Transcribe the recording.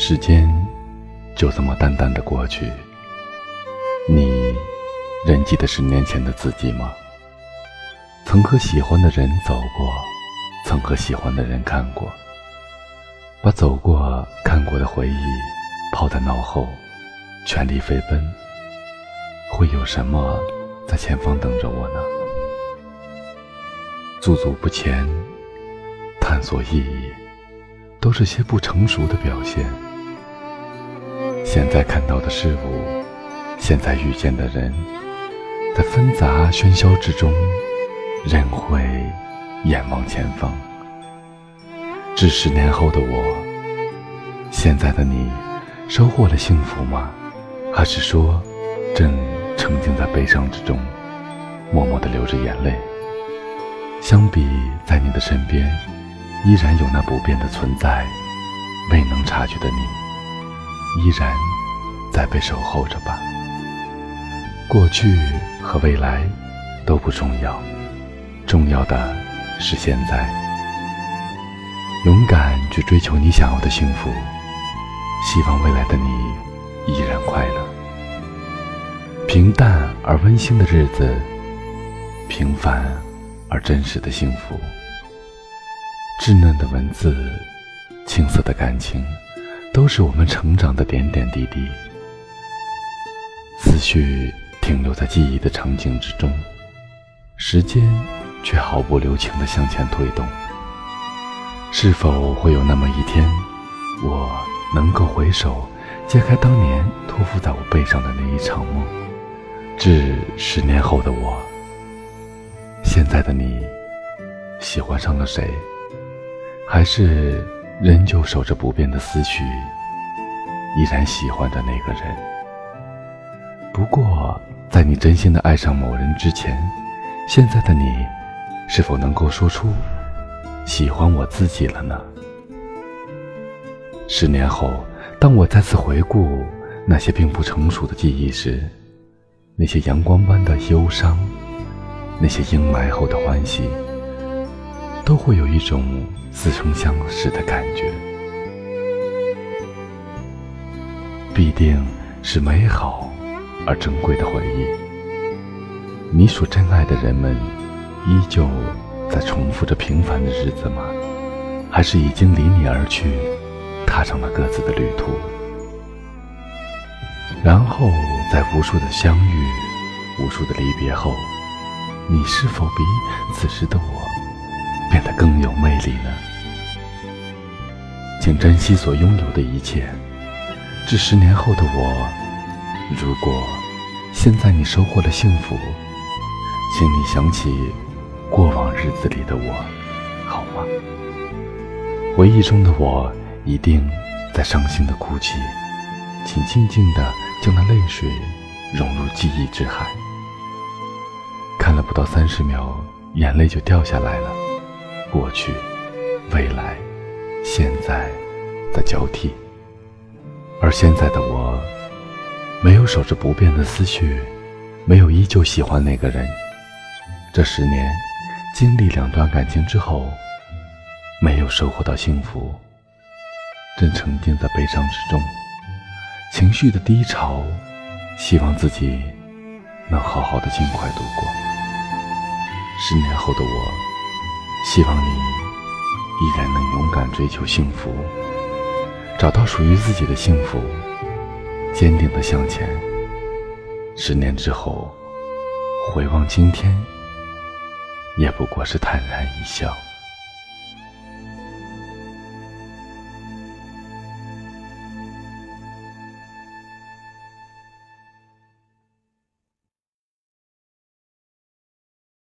时间就这么淡淡的过去，你仍记得十年前的自己吗？曾和喜欢的人走过，曾和喜欢的人看过，把走过、看过的回忆抛在脑后，全力飞奔。会有什么在前方等着我呢？驻足不前，探索意义，都是些不成熟的表现。现在看到的事物，现在遇见的人，在纷杂喧嚣之中，仍会眼望前方。至十年后的我，现在的你，收获了幸福吗？还是说，正沉浸在悲伤之中，默默地流着眼泪？相比在你的身边，依然有那不变的存在，未能察觉的你。依然在被守候着吧。过去和未来都不重要，重要的是现在。勇敢去追求你想要的幸福，希望未来的你依然快乐。平淡而温馨的日子，平凡而真实的幸福。稚嫩的文字，青涩的感情。是我们成长的点点滴滴，思绪停留在记忆的场景之中，时间却毫不留情地向前推动。是否会有那么一天，我能够回首，揭开当年托付在我背上的那一场梦？致十年后的我，现在的你，喜欢上了谁？还是？仍旧守着不变的思绪，依然喜欢着那个人。不过，在你真心的爱上某人之前，现在的你，是否能够说出喜欢我自己了呢？十年后，当我再次回顾那些并不成熟的记忆时，那些阳光般的忧伤，那些阴霾后的欢喜。都会有一种似曾相识的感觉，定是美好而珍贵的回忆。你所珍爱的人们，依旧在重复着平凡的日子吗？还是已经离你而去，踏上了各自的旅途？然后，在无数的相遇、无数的离别后，你是否比此时的我？变得更有魅力呢。请珍惜所拥有的一切。致十年后的我，如果现在你收获了幸福，请你想起过往日子里的我，好吗？回忆中的我一定在伤心的哭泣，请静静的将那泪水融入记忆之海。看了不到三十秒，眼泪就掉下来了。过去、未来、现在的交替，而现在的我，没有守着不变的思绪，没有依旧喜欢那个人。这十年，经历两段感情之后，没有收获到幸福，正沉浸在悲伤之中，情绪的低潮，希望自己能好好的尽快度过。十年后的我。希望你依然能勇敢追求幸福，找到属于自己的幸福，坚定的向前。十年之后，回望今天，也不过是坦然一笑。